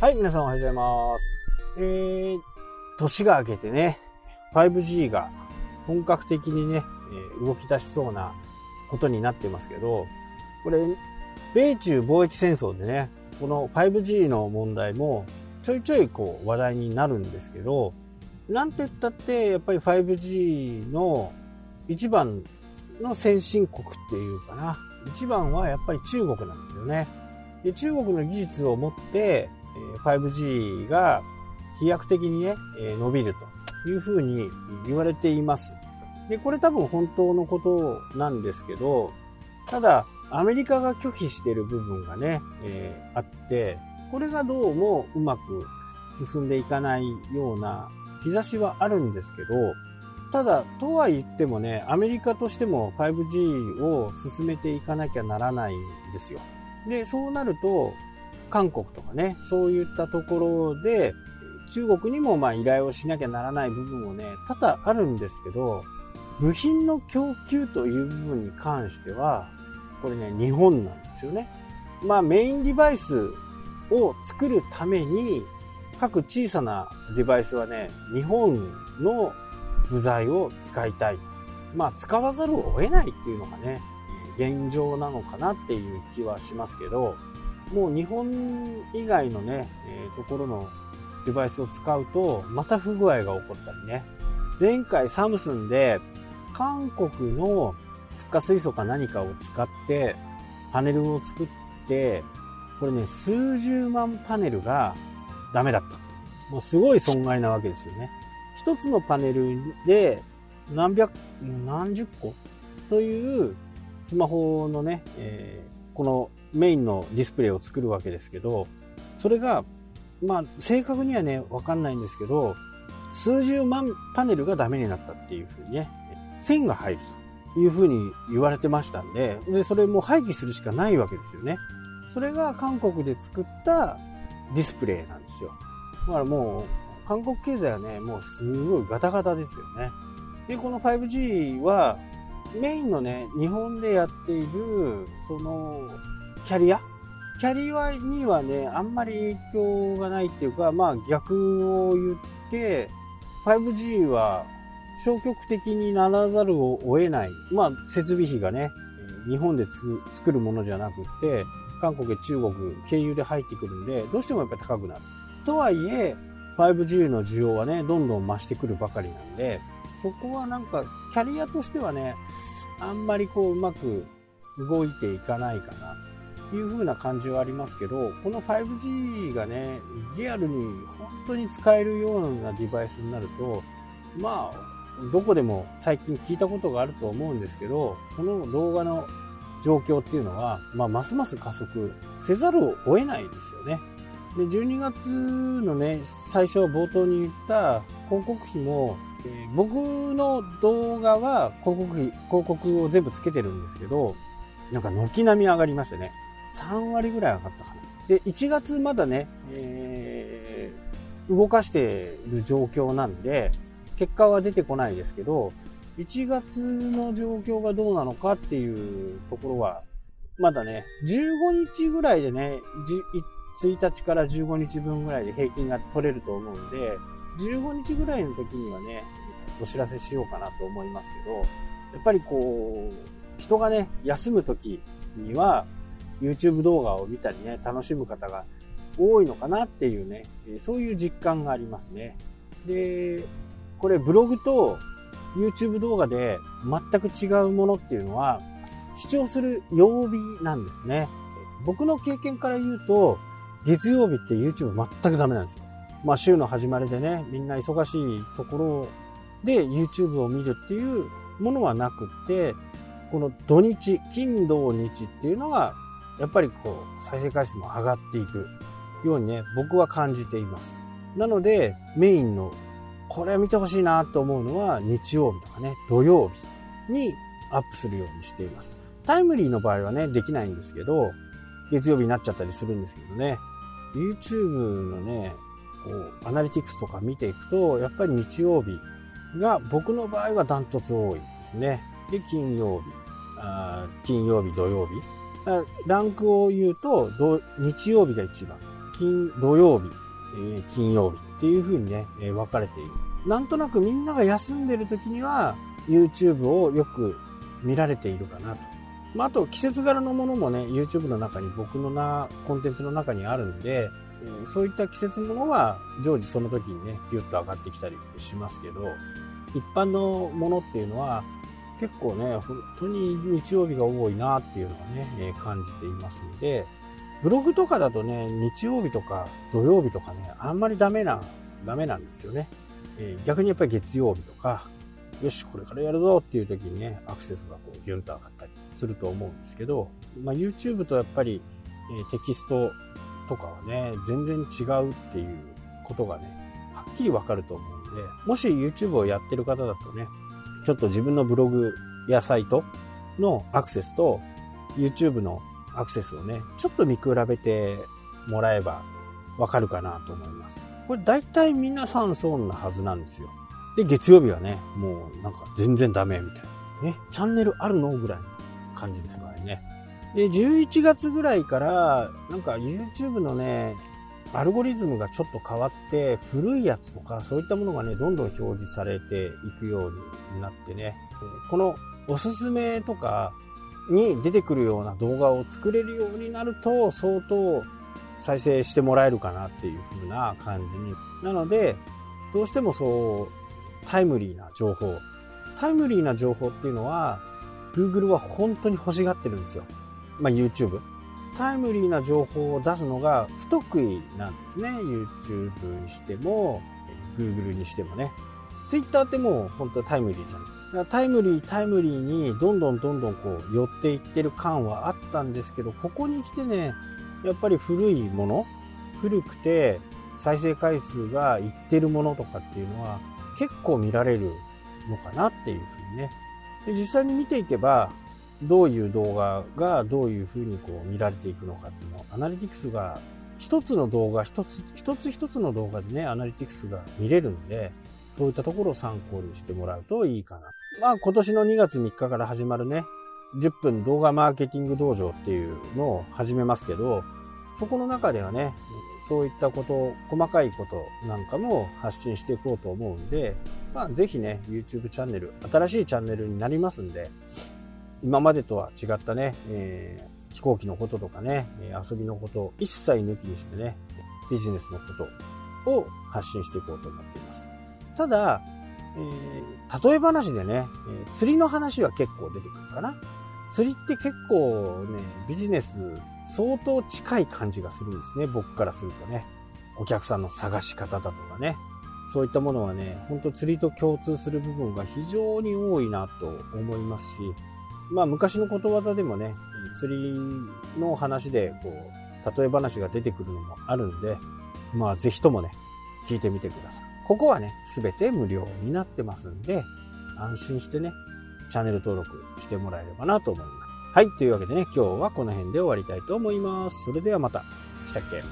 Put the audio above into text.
はい、皆さんおはようございます。えー、年が明けてね、5G が本格的にね、え動き出しそうなことになってますけど、これ、米中貿易戦争でね、この 5G の問題もちょいちょいこう話題になるんですけど、なんて言ったって、やっぱり 5G の一番の先進国っていうかな、一番はやっぱり中国なんですよね。で中国の技術を持って、5G が飛躍的にね、伸びるというふうに言われています。で、これ多分本当のことなんですけど、ただ、アメリカが拒否している部分がね、えーあって、これがどうもうまく進んでいかないような兆しはあるんですけど、ただ、とは言ってもね、アメリカとしても 5G を進めていかなきゃならないんですよ。で、そうなると、韓国とかね、そういったところで、中国にもまあ依頼をしなきゃならない部分もね、多々あるんですけど、部品の供給という部分に関しては、これね、日本なんですよね。まあメインデバイスを作るために、各小さなデバイスはね、日本の部材を使いたい。まあ使わざるを得ないっていうのがね、現状なのかなっていう気はしますけど、もう日本以外のね、えーところのデバイスを使うと、また不具合が起こったりね。前回サムスンで、韓国のフッ化水素か何かを使って、パネルを作って、これね、数十万パネルがダメだった。もうすごい損害なわけですよね。一つのパネルで何百、何十個？というスマホのね、えーこのメインのディスプレイを作るわけですけど、それが、まあ、正確にはね、わかんないんですけど、数十万パネルがダメになったっていうふうにね、線が入るというふうに言われてましたんで、で、それも廃棄するしかないわけですよね。それが韓国で作ったディスプレイなんですよ。だからもう、韓国経済はね、もうすごいガタガタですよね。で、この 5G は、メインのね、日本でやっている、その、キャリア？キャリアにはね、あんまり影響がないっていうか、まあ逆を言って、5G は消極的にならざるを得ない。まあ設備費がね、日本で作るものじゃなくって、韓国、中国経由で入ってくるんで、どうしてもやっぱり高くなる。とはいえ、5G の需要はね、どんどん増してくるばかりなんで、そこはなんか、キャリアとしてはね、あんまりこう、うまく動いていかないかな、いう風な感じはありますけど、この 5G がね、リアルに本当に使えるようなデバイスになると、まあ、どこでも最近聞いたことがあると思うんですけど、この動画の状況っていうのは、まあ、ますます加速せざるを得ないですよね。で、12月のね、最初冒頭に言った広告費も、えー僕の動画は広告費、広告を全部つけてるんですけど、なんか軒並み上がりましてね、3割ぐらい上がったかな。で、1月まだね、えー動かしてる状況なんで、結果は出てこないですけど、1月の状況がどうなのかっていうところは、まだね、15日ぐらいでね、1日から15日分ぐらいで平均が取れると思うんで、15日ぐらいの時にはね、お知らせしようかなと思いますけど、やっぱりこう、人がね、休む時には、YouTube 動画を見たりね、楽しむ方が多いのかなっていうね、そういう実感がありますね。で、これブログと YouTube 動画で全く違うものっていうのは、視聴する曜日なんですね。僕の経験から言うと、月曜日って YouTube 全くダメなんですよ。まあ週の始まりでね、みんな忙しいところで YouTube を見るっていうものはなくって、この土日、金土日っていうのが、やっぱりこう、再生回数も上がっていくようにね、僕は感じています。なので、メインの、これ見てほしいなと思うのは、日曜日とかね、土曜日にアップするようにしています。タイムリーの場合はね、できないんですけど、月曜日になっちゃったりするんですけどね、YouTube のね、こう、アナリティクスとか見ていくと、やっぱり日曜日が僕の場合はダントツ多いですね。で、金曜日、あ金曜日、土曜日。ランクを言うと、日曜日が一番、金、土曜日、えー、金曜日っていう風にね、えー、分かれている。なんとなくみんなが休んでる時には YouTube をよく見られているかなと。まあ、あと季節柄のものもね、YouTube の中に僕のな、コンテンツの中にあるんで、そういった季節ものは常時その時にね、ピュッと上がってきたりしますけど、一般のものっていうのは結構ね、本当に日曜日が多いなっていうのはね、感じていますので、ブログとかだとね、日曜日とか土曜日とかね、あんまりダメな、ダメなんですよね。えー、逆にやっぱり月曜日とか、よし、これからやるぞっていう時にね、アクセスがこうギュンと上がったりすると思うんですけど、まあ、YouTube とやっぱり、えー、テキストとかはね、全然違うっていうことがね、はっきりわかると思うんで、もし YouTube をやってる方だとね、ちょっと自分のブログやサイトのアクセスと YouTube のアクセスをね、ちょっと見比べてもらえばわかるかなと思います。これ大体皆さんそうなはずなんですよ。で、月曜日はね、もうなんか全然ダメみたいな。ね、チャンネルあるのぐらいの感じですからね。で、11月ぐらいから、なんか YouTube のね、アルゴリズムがちょっと変わって、古いやつとかそういったものがね、どんどん表示されていくようになってね、このおすすめとかに出てくるような動画を作れるようになると、相当再生してもらえるかなっていう風な感じに。なので、どうしてもそう、タイムリーな情報。タイムリーな情報っていうのは、Google は本当に欲しがってるんですよ。まあ、YouTube。タイムリーな情報を出すのが不得意なんですね。YouTube にしても、Google にしてもね。Twitter ってもう本当タイムリーじゃん。だからタイムリー、タイムリーにどんどんどんどんこう寄っていってる感はあったんですけど、ここに来てね、やっぱり古いもの、古くて再生回数がいってるものとかっていうのは結構見られるのかなっていうふうにね。で実際に見ていけば、どういう動画がどういうふうにこう見られていくのかっていうのを、アナリティクスが一つの動画、一つ、一つ一つの動画でね、アナリティクスが見れるんで、そういったところを参考にしてもらうといいかな。まあ今年の2月3日から始まるね、10分動画マーケティング道場っていうのを始めますけど、そこの中ではね、そういったこと、細かいことなんかも発信していこうと思うんで、まあぜひね、YouTube チャンネル、新しいチャンネルになりますんで、今までとは違ったね、えー、飛行機のこととかね、遊びのことを一切抜きにしてね、ビジネスのことを発信していこうと思っています。ただ、えー、例え話でね、え、釣りの話は結構出てくるかな。釣りって結構ね、ビジネス相当近い感じがするんですね、僕からするとね。お客さんの探し方だとかね。そういったものはね、ほんと釣りと共通する部分が非常に多いなと思いますし、まあ昔のことわざでもね、釣りの話でこう、例え話が出てくるのもあるんで、まあぜひともね、聞いてみてください。ここはね、すべて無料になってますんで、安心してね、チャンネル登録してもらえればなと思います。はい、というわけでね、今日はこの辺で終わりたいと思います。それではまた。したっけ？